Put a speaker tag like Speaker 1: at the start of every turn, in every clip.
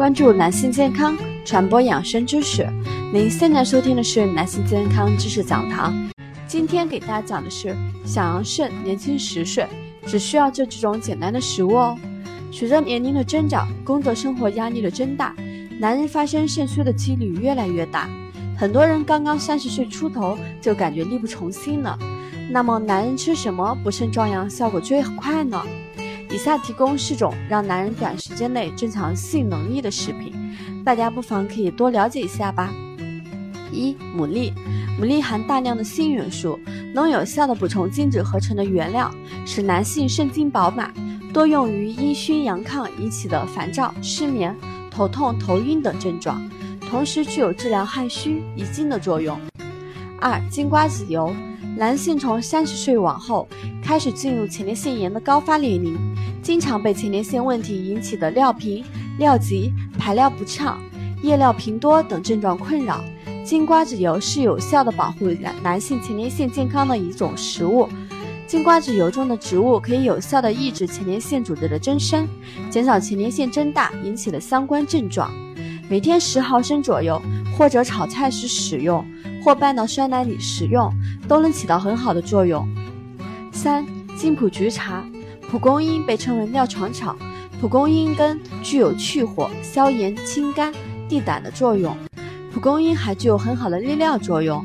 Speaker 1: 关注男性健康，传播养生知识。您现在收听的是男性健康知识讲堂。今天给大家讲的是，想要肾年轻十岁，只需要这几种简单的食物哦。随着年龄的增长，工作生活压力的增大，男人发生肾虚的几率越来越大。很多人刚刚三十岁出头就感觉力不从心了。那么，男人吃什么补肾壮阳效果最快呢？以下提供四种让男人短时间内增强性能力的食品，大家不妨可以多了解一下吧。一、牡蛎，牡蛎含大量的锌元素，能有效的补充精子合成的原料，使男性肾精饱满，多用于阴虚阳亢引起的烦躁、失眠、头痛、头晕等症状，同时具有治疗汗虚、遗精的作用。二、金瓜子油。男性从三十岁往后开始进入前列腺炎的高发年龄，经常被前列腺问题引起的尿频、尿急、排尿不畅、夜尿频多等症状困扰。金瓜子油是有效的保护男男性前列腺健康的一种食物。金瓜子油中的植物可以有效的抑制前列腺组织的增生，减少前列腺增大引起的相关症状。每天十毫升左右，或者炒菜时使用。或拌到酸奶里食用，都能起到很好的作用。三、金蒲菊茶，蒲公英被称为尿床草，蒲公英根具有去火、消炎、清肝、利胆的作用。蒲公英还具有很好的利尿作用。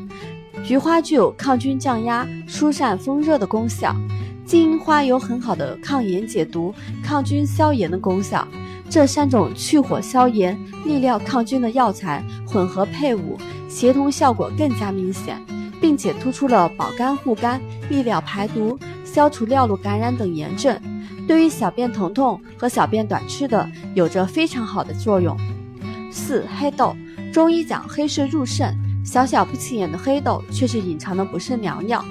Speaker 1: 菊花具有抗菌降压、疏散风热的功效。金银花有很好的抗炎解毒、抗菌消炎的功效。这三种去火消炎、利尿抗菌的药材混合配伍。协同效果更加明显，并且突出了保肝护肝、利尿排毒、消除尿路感染等炎症，对于小便疼痛和小便短赤的有着非常好的作用。四、黑豆，中医讲黑色入肾，小小不起眼的黑豆却是隐藏的补肾良药。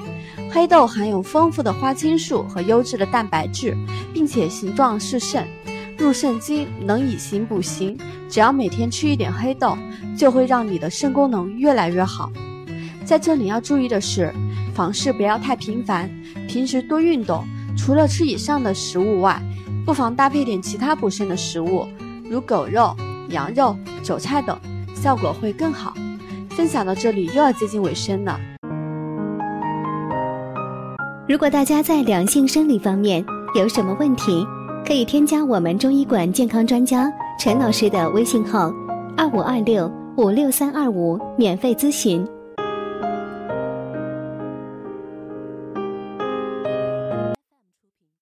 Speaker 1: 黑豆含有丰富的花青素和优质的蛋白质，并且形状是肾。入肾经能以形补形，只要每天吃一点黑豆，就会让你的肾功能越来越好。在这里要注意的是，房事不要太频繁，平时多运动。除了吃以上的食物外，不妨搭配点其他补肾的食物，如狗肉、羊肉、韭菜等，效果会更好。分享到这里又要接近尾声了。
Speaker 2: 如果大家在两性生理方面有什么问题，可以添加我们中医馆健康专家陈老师的微信号：二五二六五六三二五，免费咨询。